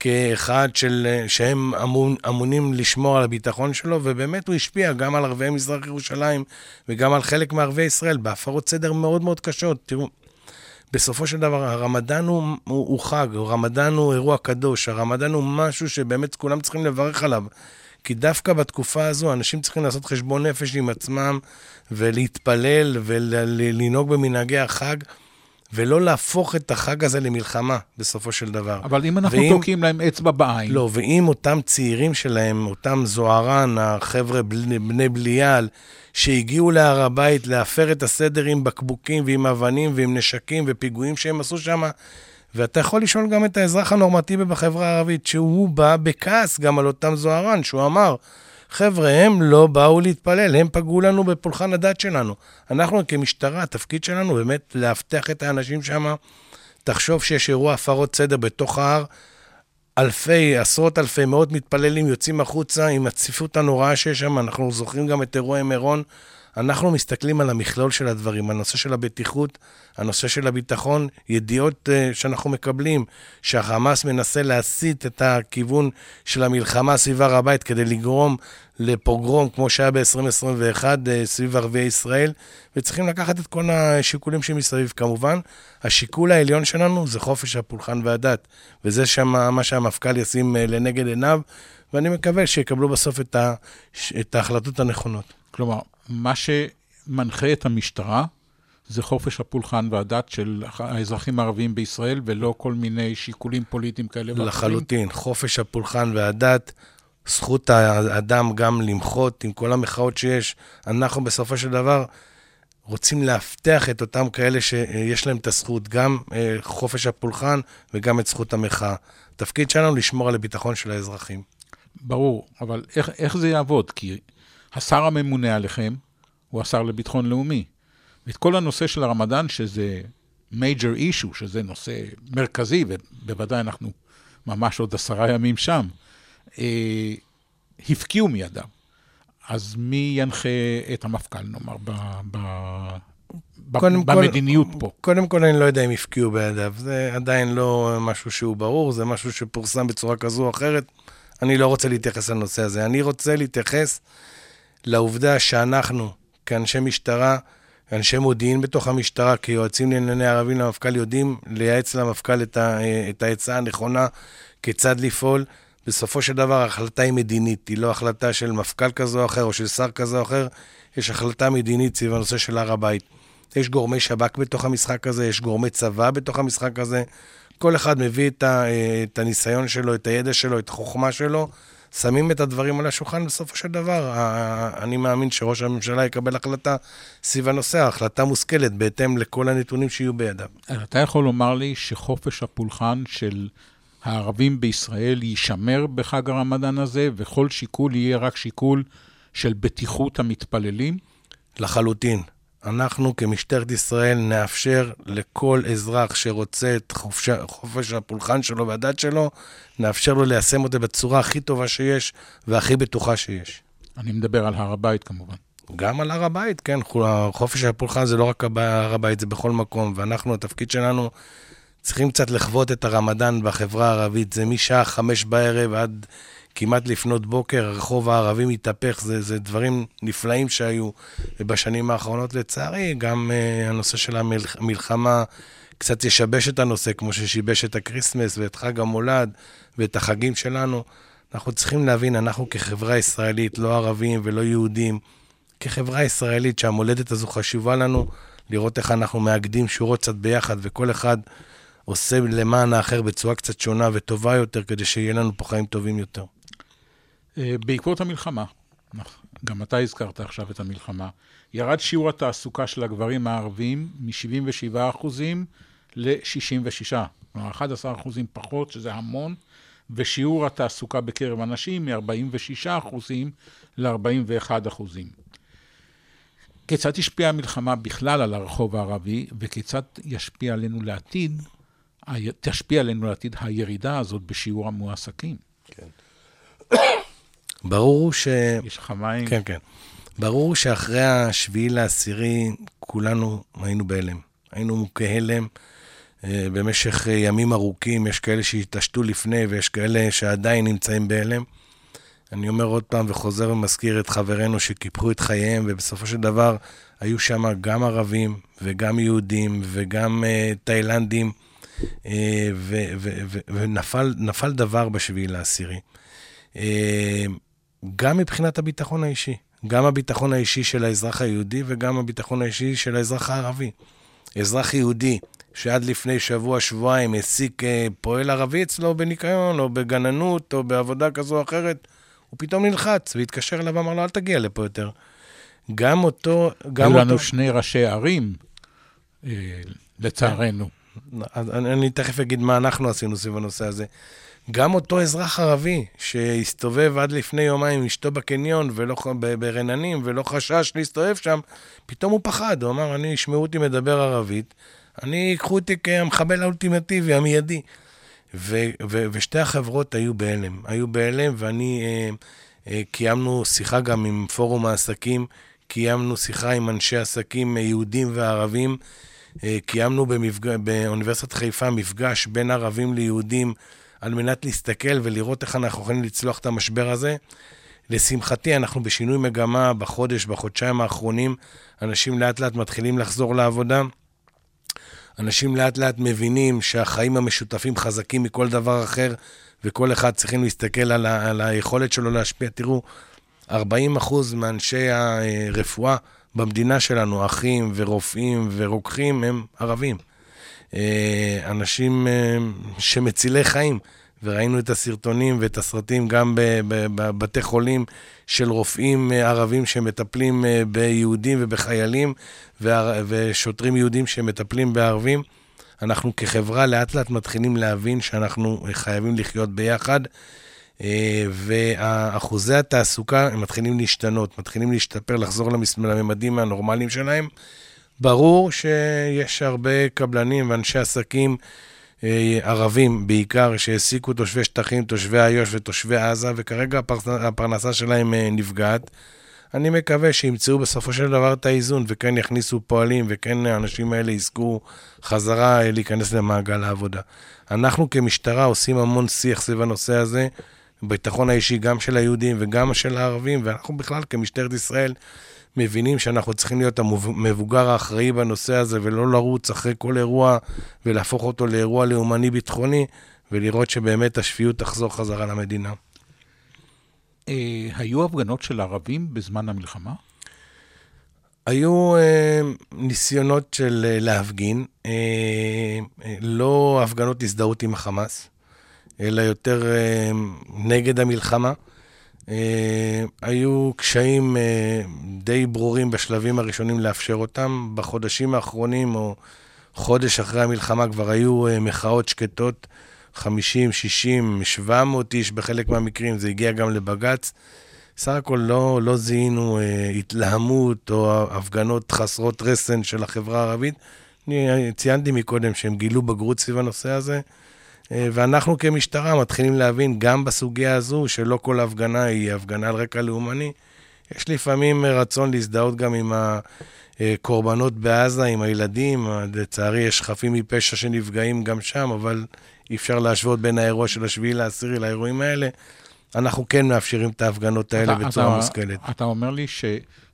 כאחד של, שהם אמון, אמונים לשמור על הביטחון שלו, ובאמת הוא השפיע גם על ערביי מזרח ירושלים וגם על חלק מערביי ישראל בהפרות סדר מאוד מאוד קשות. תראו, בסופו של דבר, הרמדאן הוא, הוא, הוא חג, הרמדאן הוא אירוע קדוש, הרמדאן הוא משהו שבאמת כולם צריכים לברך עליו. כי דווקא בתקופה הזו אנשים צריכים לעשות חשבון נפש עם עצמם ולהתפלל ולנהוג במנהגי החג. ולא להפוך את החג הזה למלחמה, בסופו של דבר. אבל אם אנחנו ואם, תוקעים להם אצבע בעין... לא, ואם אותם צעירים שלהם, אותם זוהרן, החבר'ה בני, בני בליעל, שהגיעו להר הבית להפר את הסדר עם בקבוקים ועם אבנים ועם נשקים ופיגועים שהם עשו שם, ואתה יכול לשאול גם את האזרח הנורמטיבי בחברה הערבית, שהוא בא בכעס גם על אותם זוהרן, שהוא אמר, חבר'ה, הם לא באו להתפלל, הם פגעו לנו בפולחן הדת שלנו. אנחנו כמשטרה, התפקיד שלנו באמת לאבטח את האנשים שם. תחשוב שיש אירוע הפרות סדר בתוך ההר, אלפי, עשרות אלפי, מאות מתפללים יוצאים החוצה עם הצפיפות הנוראה שיש שם. אנחנו זוכרים גם את אירועי מירון. אנחנו מסתכלים על המכלול של הדברים, הנושא של הבטיחות, הנושא של הביטחון, ידיעות uh, שאנחנו מקבלים, שהחמאס מנסה להסיט את הכיוון של המלחמה סביב הר הבית כדי לגרום לפוגרום, כמו שהיה ב-2021 uh, סביב ערביי ישראל, וצריכים לקחת את כל השיקולים שמסביב. כמובן, השיקול העליון שלנו זה חופש הפולחן והדת, וזה שמה, מה שהמפכ"ל ישים uh, לנגד עיניו, ואני מקווה שיקבלו בסוף את, ה, את ההחלטות הנכונות. כלומר, מה שמנחה את המשטרה זה חופש הפולחן והדת של האזרחים הערביים בישראל, ולא כל מיני שיקולים פוליטיים כאלה ואחרים. לחלוטין. חופש הפולחן והדת, זכות האדם גם למחות עם כל המחאות שיש. אנחנו בסופו של דבר רוצים לאבטח את אותם כאלה שיש להם את הזכות, גם אה, חופש הפולחן וגם את זכות המחאה. התפקיד שלנו לשמור על הביטחון של האזרחים. ברור, אבל איך, איך זה יעבוד? כי השר הממונה עליכם הוא השר לביטחון לאומי. ואת כל הנושא של הרמדאן, שזה major issue, שזה נושא מרכזי, ובוודאי אנחנו ממש עוד עשרה ימים שם, אה, הפקיעו מידיו. אז מי ינחה את המפכ"ל, נאמר, ב, ב, ב, קודם כל- במדיניות פה? קודם כל, אני לא יודע אם הפקיעו בידיו. זה עדיין לא משהו שהוא ברור, זה משהו שפורסם בצורה כזו או אחרת. אני לא רוצה להתייחס לנושא הזה. אני רוצה להתייחס לעובדה שאנחנו, כאנשי משטרה, אנשי מודיעין בתוך המשטרה, כיועצים לענייני ערבים למפכ"ל, יודעים לייעץ למפכ"ל את, את העצה הנכונה כיצד לפעול. בסופו של דבר ההחלטה היא מדינית, היא לא החלטה של מפכ"ל כזה או אחר או של שר כזה או אחר, יש החלטה מדינית סביב הנושא של הר הבית. יש גורמי שב"כ בתוך המשחק הזה, יש גורמי צבא בתוך המשחק הזה. כל אחד מביא את, ה, את הניסיון שלו, את הידע שלו, את החוכמה שלו, שמים את הדברים על השולחן, בסופו של דבר, אני מאמין שראש הממשלה יקבל החלטה סביב הנושא, החלטה מושכלת בהתאם לכל הנתונים שיהיו בידיו. אתה יכול לומר לי שחופש הפולחן של הערבים בישראל יישמר בחג הרמדאן הזה, וכל שיקול יהיה רק שיקול של בטיחות המתפללים? לחלוטין. אנחנו כמשטרת ישראל נאפשר לכל אזרח שרוצה את חופש, חופש הפולחן שלו והדת שלו, נאפשר לו ליישם אותו בצורה הכי טובה שיש והכי בטוחה שיש. אני מדבר על הר הבית כמובן. גם על הר הבית, כן, חו- חופש הפולחן זה לא רק בהר הבית, זה בכל מקום, ואנחנו, התפקיד שלנו, צריכים קצת לחוות את הרמדאן בחברה הערבית. זה משעה חמש בערב עד כמעט לפנות בוקר, הרחוב הערבי מתהפך, זה, זה דברים נפלאים שהיו בשנים האחרונות. לצערי, גם אה, הנושא של המלחמה קצת ישבש את הנושא, כמו ששיבש את ה Christmas ואת חג המולד ואת החגים שלנו. אנחנו צריכים להבין, אנחנו כחברה ישראלית, לא ערבים ולא יהודים, כחברה ישראלית שהמולדת הזו חשובה לנו, לראות איך אנחנו מאגדים שורות קצת ביחד, וכל אחד עושה למען האחר בצורה קצת שונה וטובה יותר, כדי שיהיה לנו פה חיים טובים יותר. אה, בעקבות המלחמה, גם אתה הזכרת עכשיו את המלחמה, ירד שיעור התעסוקה של הגברים הערבים מ-77% ל-66%, כלומר 11% פחות, שזה המון, ושיעור התעסוקה בקרב הנשים מ-46% ל-41%. כיצד תשפיע המלחמה בכלל על הרחוב הערבי, וכיצד ישפיע עלינו לעתיד, תשפיע עלינו לעתיד הירידה הזאת בשיעור המועסקים? ברור ש... יש לך מים? כן, כן. ברור שאחרי השביעי לעשירי, כולנו היינו בהלם. היינו מוכי הלם אה, במשך אה, ימים ארוכים. יש כאלה שהתעשתו לפני ויש כאלה שעדיין נמצאים בהלם. אני אומר עוד פעם וחוזר ומזכיר את חברינו שקיפחו את חייהם, ובסופו של דבר היו שם גם ערבים וגם יהודים וגם uh, תאילנדים, uh, ונפל דבר בשביעי לעשירי. גם מבחינת הביטחון האישי, גם הביטחון האישי של האזרח היהודי וגם הביטחון האישי של האזרח הערבי. אזרח יהודי שעד לפני שבוע, שבועיים העסיק uh, פועל ערבי אצלו בניקיון או בגננות או בעבודה כזו או אחרת, הוא פתאום נלחץ והתקשר אליו ואמר לו, אל תגיע לפה יותר. גם אותו... גם היו אותו... לנו שני ראשי ערים, אה, לצערנו. אני, אני תכף אגיד מה אנחנו עשינו סביב הנושא הזה. גם אותו אזרח ערבי שהסתובב עד לפני יומיים עם אשתו בקניון ולא, ברננים ולא חשש להסתובב שם, פתאום הוא פחד, הוא אמר, אני, ישמעו אותי מדבר ערבית, אני, ייקחו אותי כמחבל האולטימטיבי, המיידי. ו- ו- ושתי החברות היו בהלם, היו בהלם, ואני, אה, אה, קיימנו שיחה גם עם פורום העסקים, קיימנו שיחה עם אנשי עסקים אה, יהודים וערבים, קיימנו במפג... באוניברסיטת חיפה מפגש בין ערבים ליהודים על מנת להסתכל ולראות איך אנחנו יכולים לצלוח את המשבר הזה. לשמחתי, אנחנו בשינוי מגמה בחודש, בחודשיים האחרונים. אנשים לאט לאט מתחילים לחזור לעבודה. אנשים לאט לאט מבינים שהחיים המשותפים חזקים מכל דבר אחר, וכל אחד צריכים להסתכל על, ה- על היכולת שלו להשפיע. תראו, 40 אחוז מאנשי הרפואה במדינה שלנו, אחים ורופאים ורוקחים, הם ערבים. אה, אנשים אה, שמצילי חיים, וראינו את הסרטונים ואת הסרטים גם בבתי חולים של רופאים אה, ערבים שמטפלים ביהודים ובחיילים, ושוטרים יהודים שמטפלים בערבים. אנחנו כחברה לאט לאט מתחילים להבין שאנחנו חייבים לחיות ביחד, ואחוזי התעסוקה הם מתחילים להשתנות, מתחילים להשתפר, לחזור לממדים הנורמליים שלהם. ברור שיש הרבה קבלנים ואנשי עסקים אה, ערבים בעיקר, שהעסיקו תושבי שטחים, תושבי איו"ש ותושבי עזה, וכרגע הפרנס- הפרנסה שלהם אה, נפגעת. אני מקווה שימצאו בסופו של דבר את האיזון, וכן יכניסו פועלים, וכן האנשים האלה יזכו חזרה אה, להיכנס למעגל העבודה. אנחנו כמשטרה עושים המון שיח סביב הנושא הזה, ביטחון האישי גם של היהודים וגם של הערבים, ואנחנו בכלל כמשטרת ישראל מבינים שאנחנו צריכים להיות המבוגר האחראי בנושא הזה, ולא לרוץ אחרי כל אירוע ולהפוך אותו לאירוע לאומני-ביטחוני, ולראות שבאמת השפיות תחזור חזרה למדינה. אה, היו הפגנות של ערבים בזמן המלחמה? היו אה, ניסיונות של אה, להפגין, אה, אה, לא הפגנות הזדהות עם החמאס, אלא יותר אה, נגד המלחמה. אה, היו קשיים אה, די ברורים בשלבים הראשונים לאפשר אותם. בחודשים האחרונים, או חודש אחרי המלחמה, כבר היו מחאות שקטות, 50, 60, 700 איש בחלק מהמקרים, זה הגיע גם לבג"ץ. סך הכל לא, לא זיהינו אה, התלהמות או הפגנות חסרות רסן של החברה הערבית. אני ציינתי מקודם שהם גילו בגרות סביב הנושא הזה, ואנחנו כמשטרה מתחילים להבין גם בסוגיה הזו שלא כל הפגנה היא הפגנה על רקע לאומני. יש לפעמים רצון להזדהות גם עם הקורבנות בעזה, עם הילדים. לצערי יש חפים מפשע שנפגעים גם שם, אבל אי אפשר להשוות בין האירוע של השביעי לעשירי לאירועים האלה. אנחנו כן מאפשרים את ההפגנות האלה אתה- בצורה אתה- מושכלת. אתה אומר לי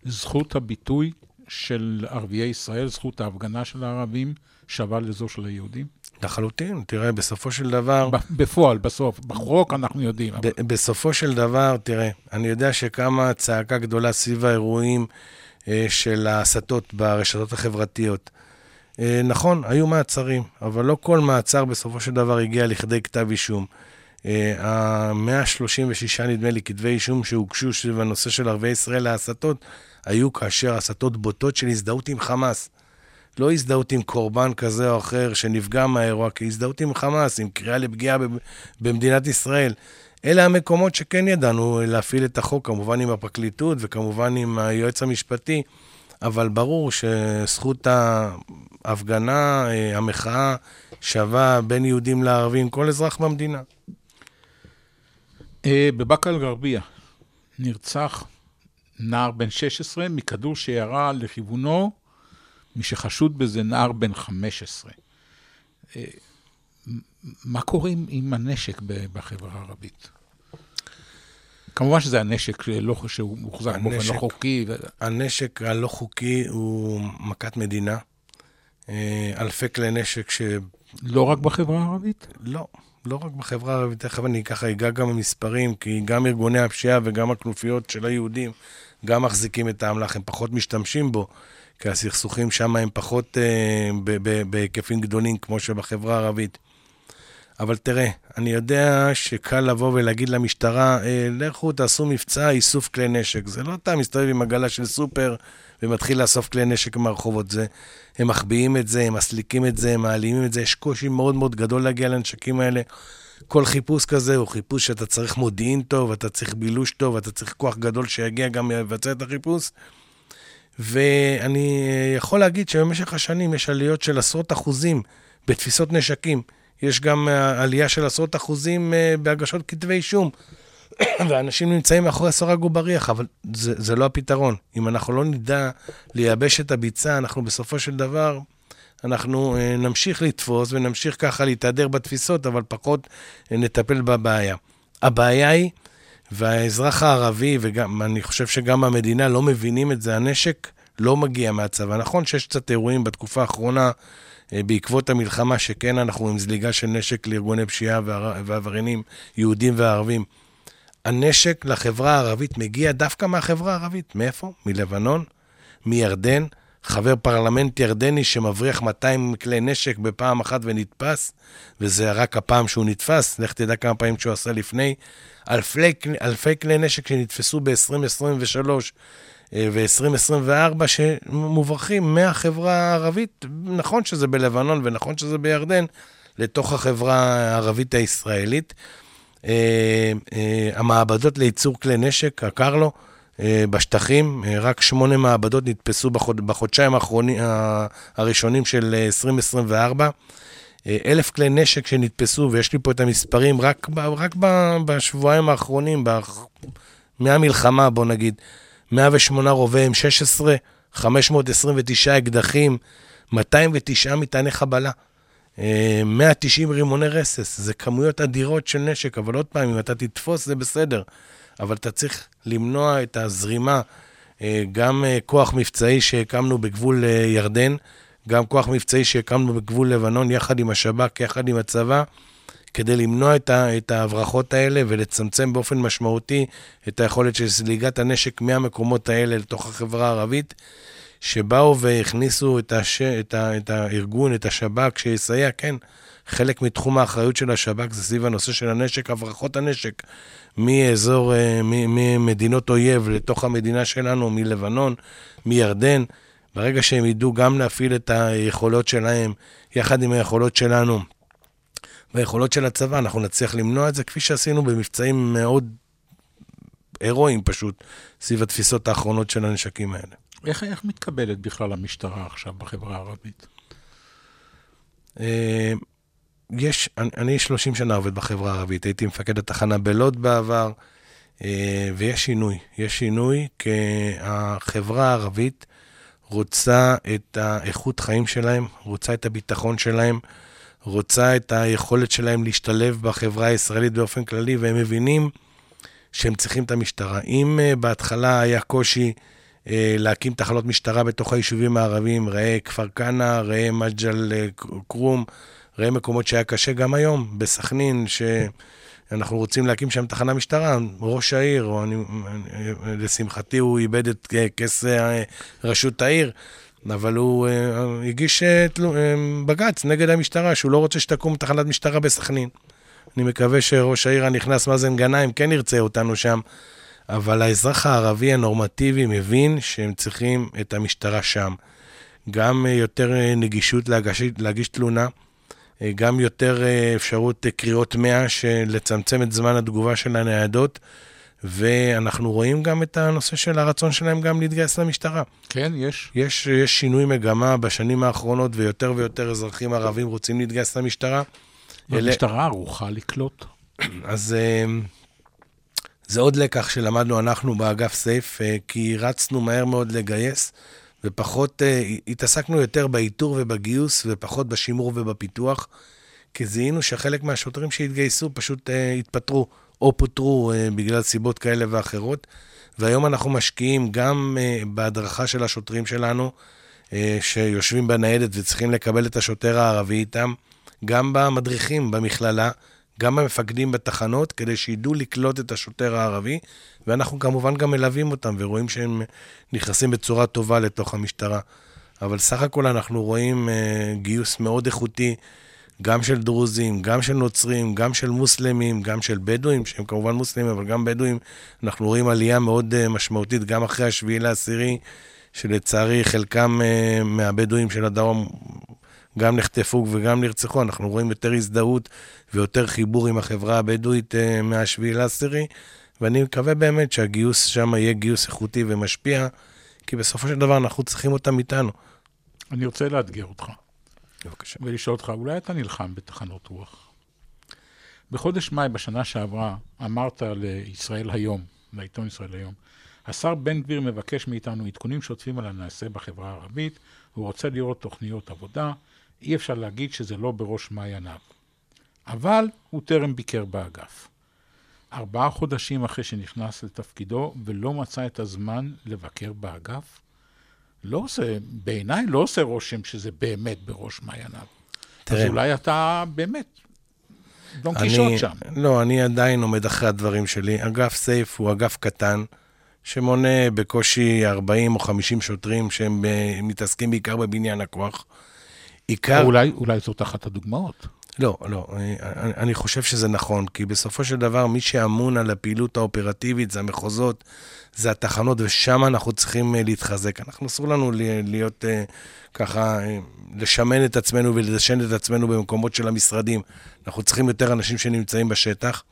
שזכות הביטוי של ערביי ישראל, זכות ההפגנה של הערבים, שווה לזו של היהודים? לחלוטין, תראה, בסופו של דבר, בפועל, בסוף, בחוק אנחנו יודעים. אבל- בסופו של דבר, תראה, אני יודע שקמה צעקה גדולה סביב האירועים אה, של ההסתות ברשתות החברתיות. אה, נכון, היו מעצרים, אבל לא כל מעצר בסופו של דבר הגיע לכדי כתב אישום. ה-136, נדמה לי, כתבי אישום שהוגשו סביב הנושא של ערביי ישראל להסתות, היו כאשר הסתות בוטות של הזדהות עם חמאס. לא הזדהות עם קורבן כזה או אחר שנפגע מהאירוע, כי הזדהות עם חמאס, עם קריאה לפגיעה במדינת ישראל. אלה המקומות שכן ידענו להפעיל את החוק, כמובן עם הפרקליטות וכמובן עם היועץ המשפטי, אבל ברור שזכות ההפגנה, אה, המחאה, שווה בין יהודים לערבים, כל אזרח במדינה. אה, בבאקה אל-גרבייה נרצח נער בן 16 מכדור שירה לכיוונו, מי שחשוד בזה נער בן 15. אה, מה קורה עם, הנשק בחברה הערבית? כמובן שזה הנשק שלא, שהוא מוחזק באופן. לא חוקי. ו... הנשק הלא חוקי הוא מכת מדינה. אה, אלפי כלי נשק ש... לא רק בחברה הערבית? לא, לא רק בחברה הערבית, תכף אני ככה אגע גם במספרים, כי גם ארגוני הפשיעה וגם הכנופיות של היהודים גם מחזיקים את האמל"ח, הם פחות משתמשים בו, כי הסכסוכים שם הם פחות אה, בהיקפים גדולים כמו שבחברה הערבית. אבל תראה, אני יודע שקל לבוא ולהגיד למשטרה, אה, לכו תעשו מבצע איסוף כלי נשק. זה לא אתה מסתובב עם עגלה של סופר ומתחיל לאסוף כלי נשק מהרחובות. זה, הם מחביאים את זה, הם מסליקים את זה, הם מעלימים את זה. יש קושי מאוד מאוד גדול להגיע לנשקים האלה. כל חיפוש כזה הוא חיפוש שאתה צריך מודיעין טוב, אתה צריך בילוש טוב, אתה צריך כוח גדול שיגיע גם לבצע את החיפוש. ואני יכול להגיד שבמשך השנים יש עליות של עשרות אחוזים בתפיסות נשקים. יש גם אה, עלייה של עשרות אחוזים אה, בהגשות כתבי אישום. [coughs] ואנשים נמצאים מאחורי סורג ובריח, אבל זה, זה לא הפתרון. אם אנחנו לא נדע לייבש את הביצה, אנחנו בסופו של דבר, אנחנו אה, נמשיך לתפוס ונמשיך ככה להתהדר בתפיסות, אבל פחות אה, נטפל בבעיה. הבעיה היא, והאזרח הערבי, וגם, אני חושב שגם המדינה לא מבינים את זה, הנשק לא מגיע מהצבא. נכון שיש קצת אירועים בתקופה האחרונה, אה, בעקבות המלחמה, שכן אנחנו עם זליגה של נשק לארגוני פשיעה ועבריינים יהודים וערבים. הנשק לחברה הערבית מגיע דווקא מהחברה הערבית. מאיפה? מלבנון, מירדן, חבר פרלמנט ירדני שמבריח 200 כלי נשק בפעם אחת ונתפס, וזה רק הפעם שהוא נתפס, לך תדע כמה פעמים שהוא עשה לפני. אלפי, אלפי כלי נשק שנתפסו ב-2023 ו-2024 שמוברחים מהחברה הערבית, נכון שזה בלבנון ונכון שזה בירדן, לתוך החברה הערבית הישראלית. אה, אה, המעבדות לייצור כלי נשק, הקרלו, אה, בשטחים, אה, רק שמונה מעבדות נתפסו בחוד, בחודשיים האחרונים, הראשונים של אה, 2024. אה, אלף כלי נשק שנתפסו, ויש לי פה את המספרים, רק, רק בשבועיים האחרונים, מהמלחמה, בוא נגיד, 108 רובי M16, 529 אקדחים, 209 מטעני חבלה, אה, 190 רימוני רסס, זה כמויות אדירות של נשק, אבל עוד פעם, אם אתה תתפוס זה בסדר, אבל אתה צריך למנוע את הזרימה, אה, גם אה, כוח מבצעי שהקמנו בגבול אה, ירדן, גם כוח מבצעי שהקמנו בגבול לבנון, יחד עם השב"כ, יחד עם הצבא, כדי למנוע את, ה, את ההברחות האלה ולצמצם באופן משמעותי את היכולת של זליגת הנשק מהמקומות האלה לתוך החברה הערבית, שבאו והכניסו את, הש, את, ה, את הארגון, את השב"כ, שיסייע, כן, חלק מתחום האחריות של השב"כ זה סביב הנושא של הנשק, הברחות הנשק מאזור, אה, ממדינות אויב לתוך המדינה שלנו, מלבנון, מירדן. ברגע שהם ידעו גם להפעיל את היכולות שלהם, יחד עם היכולות שלנו, והיכולות של הצבא, אנחנו נצליח למנוע את זה, כפי שעשינו במבצעים מאוד הירואיים פשוט, סביב התפיסות האחרונות של הנשקים האלה. איך, איך מתקבלת בכלל המשטרה עכשיו בחברה הערבית? אה, יש, אני, אני 30 שנה עובד בחברה הערבית, הייתי מפקד התחנה בלוד בעבר, אה, ויש שינוי. יש שינוי כי החברה הערבית רוצה את האיכות חיים שלהם, רוצה את הביטחון שלהם, רוצה את היכולת שלהם להשתלב בחברה הישראלית באופן כללי, והם מבינים שהם צריכים את המשטרה. אם אה, בהתחלה היה קושי אה, להקים תחנות משטרה בתוך היישובים הערביים, ראה כפר כנא, ראה מג'ל אה, כרום, ראה מקומות שהיה קשה גם היום, בסכנין, שאנחנו רוצים להקים שם תחנה משטרה, ראש העיר, או אני, לשמחתי הוא איבד את כס אה, ראשות העיר. אבל הוא אה, הגיש אה, בג"ץ נגד המשטרה, שהוא לא רוצה שתקום תחנת משטרה בסכנין. אני מקווה שראש העיר הנכנס מאזן גנאים כן ירצה אותנו שם, אבל האזרח הערבי הנורמטיבי מבין שהם צריכים את המשטרה שם. גם יותר נגישות להגש, להגיש תלונה, גם יותר אה, אפשרות אה, קריאות 100, של לצמצם את זמן התגובה של הניידות, ואנחנו רואים גם את הנושא של הרצון שלהם גם להתגייס למשטרה. כן, יש. יש, יש שינוי מגמה בשנים האחרונות, ויותר ויותר אזרחים ערבים רוצים להתגייס למשטרה. אלה- המשטרה ערוכה לקלוט. [clears throat] אז אה, זה עוד לקח שלמדנו אנחנו באגף סייף, אה, כי רצנו מהר מאוד לגייס, ופחות, אה, התעסקנו יותר באיתור ובגיוס, ופחות בשימור ובפיתוח, כי זיהינו שחלק מהשוטרים שהתגייסו פשוט אה, התפטרו, או פוטרו אה, בגלל סיבות כאלה ואחרות. והיום אנחנו משקיעים גם אה, בהדרכה של השוטרים שלנו, אה, שיושבים בניידת וצריכים לקבל את השוטר הערבי איתם, גם במדריכים במכללה, גם המפקדים בתחנות, כדי שידעו לקלוט את השוטר הערבי, ואנחנו כמובן גם מלווים אותם ורואים שהם נכנסים בצורה טובה לתוך המשטרה. אבל סך הכל אנחנו רואים אה, גיוס מאוד איכותי, גם של דרוזים, גם של נוצרים, גם של מוסלמים, גם של בדואים, שהם כמובן מוסלמים, אבל גם בדואים. אנחנו רואים עלייה מאוד אה, משמעותית, גם אחרי השביעי לעשירי, שלצערי חלקם אה, מהבדואים של הדרום גם נחטפו וגם נרצחו, אנחנו רואים יותר הזדהות ויותר חיבור עם החברה הבדואית אה, מהשביעי לעשירי, ואני מקווה באמת שהגיוס שם יהיה גיוס איכותי ומשפיע, כי בסופו של דבר אנחנו צריכים אותם איתנו. אני רוצה לאתגר אותך בבקשה. ולשאול אותך, אולי אתה נלחם בתחנות רוח? בחודש מאי בשנה שעברה אמרת לישראל היום, לעיתון ישראל היום, השר בן גביר מבקש מאיתנו עדכונים שוטפים על הנעשה בחברה הערבית, הוא רוצה לראות תוכניות עבודה, אי אפשר להגיד שזה לא בראש מעייניו. אבל הוא טרם ביקר באגף. ארבעה חודשים אחרי שנכנס לתפקידו ולא מצא את הזמן לבקר באגף, לא עושה, בעיניי לא עושה רושם שזה באמת בראש מעייניו. תראה. אז אולי אתה באמת דון קישוט שם. לא, אני עדיין עומד אחרי הדברים שלי. אגף סייף הוא אגף קטן, שמונה בקושי 40 או 50 שוטרים שהם אה, מתעסקים בעיקר בבניין הכוח. עיקר... אולי, אולי זאת אחת הדוגמאות. לא, לא, אני, אני חושב שזה נכון, כי בסופו של דבר מי שאמון על הפעילות האופרטיבית זה המחוזות, זה התחנות, ושם אנחנו צריכים אה, להתחזק. אנחנו אסור לנו להיות אה, ככה, אה, לשמן את עצמנו ולדשן את עצמנו במקומות של המשרדים. אנחנו צריכים יותר אנשים שנמצאים בשטח.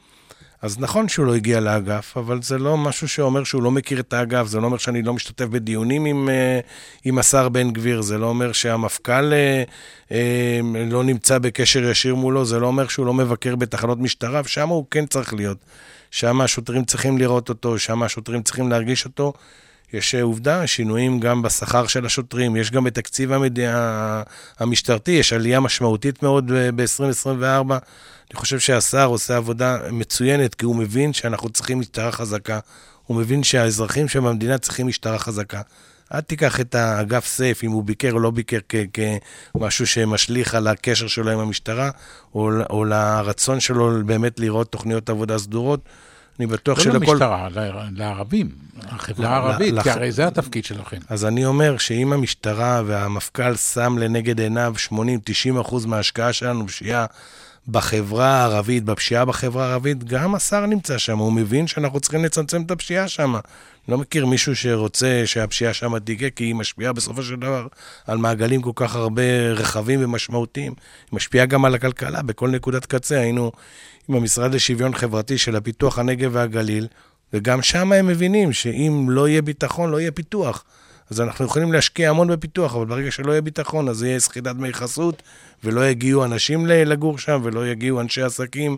אז נכון שהוא לא הגיע לאגף, אבל זה לא משהו שאומר שהוא לא מכיר את האגף, זה לא אומר שאני לא משתתף בדיונים עם, אה, עם השר בן גביר, זה לא אומר שהמפכ"ל אה, אה, לא נמצא בקשר ישיר מולו, זה לא אומר שהוא לא מבקר בתחנות משטרה, ושם הוא כן צריך להיות. שם השוטרים צריכים לראות אותו, שם השוטרים צריכים להרגיש אותו. יש עובדה, שינויים גם בשכר של השוטרים, יש גם בתקציב המד... המשטרתי, יש עלייה משמעותית מאוד ב-2024. אני חושב שהשר עושה עבודה מצוינת, כי הוא מבין שאנחנו צריכים משטרה חזקה. הוא מבין שהאזרחים שבמדינה צריכים משטרה חזקה. אל תיקח את האגף סייף, אם הוא ביקר או לא ביקר, כמשהו שמשליך על הקשר שלו עם המשטרה, או, או לרצון שלו באמת לראות תוכניות עבודה סדורות. אני בטוח לא שלכל... למשטרה, ל- לערבים, החברה הערבית, כי הרי זה התפקיד שלכם. אז אני אומר שאם המשטרה והמפכ"ל שם לנגד עיניו 80-90 אחוז מההשקעה שלנו בפשיעה בחברה הערבית, בפשיעה בחברה הערבית, גם השר נמצא שם, הוא מבין שאנחנו צריכים לצמצם את הפשיעה שם. לא מכיר מישהו שרוצה שהפשיעה שם תיגע, כי היא משפיעה בסופו של דבר על מעגלים כל כך הרבה רחבים ומשמעותיים. היא משפיעה גם על הכלכלה בכל נקודת קצה. היינו עם המשרד לשוויון חברתי של הפיתוח הנגב והגליל, וגם שם הם מבינים שאם לא יהיה ביטחון, לא יהיה פיתוח. אז אנחנו יכולים להשקיע המון בפיתוח, אבל ברגע שלא יהיה ביטחון, אז יהיה סחיטת דמי חסות, ולא יגיעו אנשים לגור שם, ולא יגיעו אנשי עסקים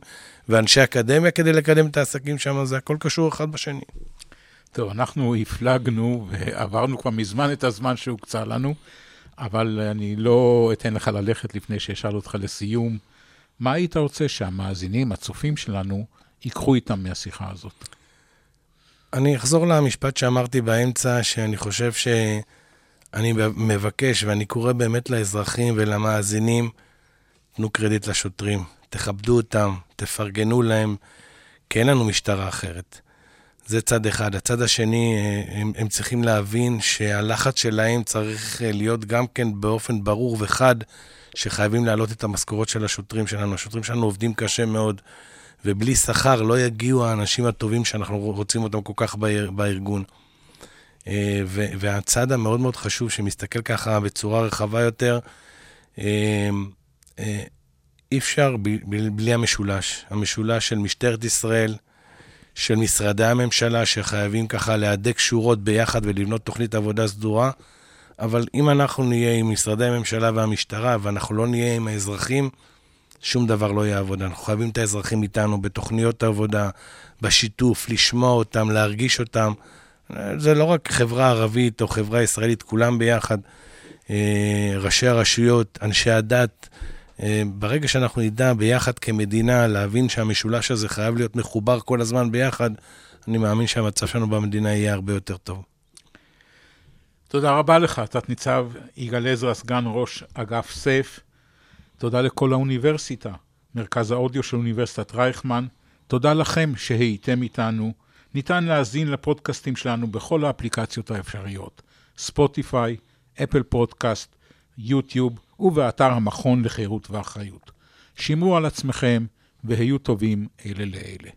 ואנשי אקדמיה כדי לקדם את העסקים שם, זה הכל קשור אחד בשני. טוב, אנחנו הפלגנו ועברנו כבר מזמן את הזמן שהוקצה לנו, אבל אני לא אתן לך ללכת לפני שאשאל אותך לסיום. מה היית רוצה שהמאזינים, הצופים שלנו, ייקחו איתם מהשיחה הזאת? אני אחזור למשפט שאמרתי באמצע, שאני חושב שאני מבקש, ואני קורא באמת לאזרחים ולמאזינים, תנו קרדיט לשוטרים, תכבדו אותם, תפרגנו להם, כי אין לנו משטרה אחרת. זה צד אחד. הצד השני, אה, הם, הם צריכים להבין שהלחץ שלהם צריך אה, להיות גם כן באופן ברור וחד, שחייבים להעלות את המשכורות של השוטרים שלנו. השוטרים שלנו עובדים קשה מאוד, ובלי שכר לא יגיעו האנשים הטובים שאנחנו רוצים אותם כל כך באר, בארגון. אה, והצד המאוד מאוד חשוב, שמסתכל ככה בצורה רחבה יותר, אה, אה, אי אפשר בלי המשולש. המשולש של משטרת ישראל, של משרדי הממשלה, שחייבים ככה להדק שורות ביחד ולבנות תוכנית עבודה סדורה. אבל אם אנחנו נהיה עם משרדי הממשלה והמשטרה, ואנחנו לא נהיה עם האזרחים, שום דבר לא יעבוד. אנחנו חייבים את האזרחים איתנו בתוכניות העבודה, בשיתוף, לשמוע אותם, להרגיש אותם. זה לא רק חברה ערבית או חברה ישראלית, כולם ביחד. אה, ראשי הרשויות, אנשי הדת, אה, ברגע שאנחנו נדע ביחד כמדינה להבין שהמשולש הזה חייב להיות מחובר כל הזמן ביחד, אני מאמין שהמצב שלנו במדינה יהיה הרבה יותר טוב. תודה רבה לך, תת-ניצב יגאל עזרא, סגן ראש אגף סייף. תודה לכל האוניברסיטה, מרכז האודיו של אוניברסיטת רייכמן. תודה לכם שהייתם איתנו. ניתן להאזין לפודקאסטים שלנו בכל האפליקציות האפשריות, ספוטיפיי, אפל פודקאסט, יוטיוב ובאתר המכון לחירות ואחריות. שמרו על עצמכם והיו טובים אלה לאלה.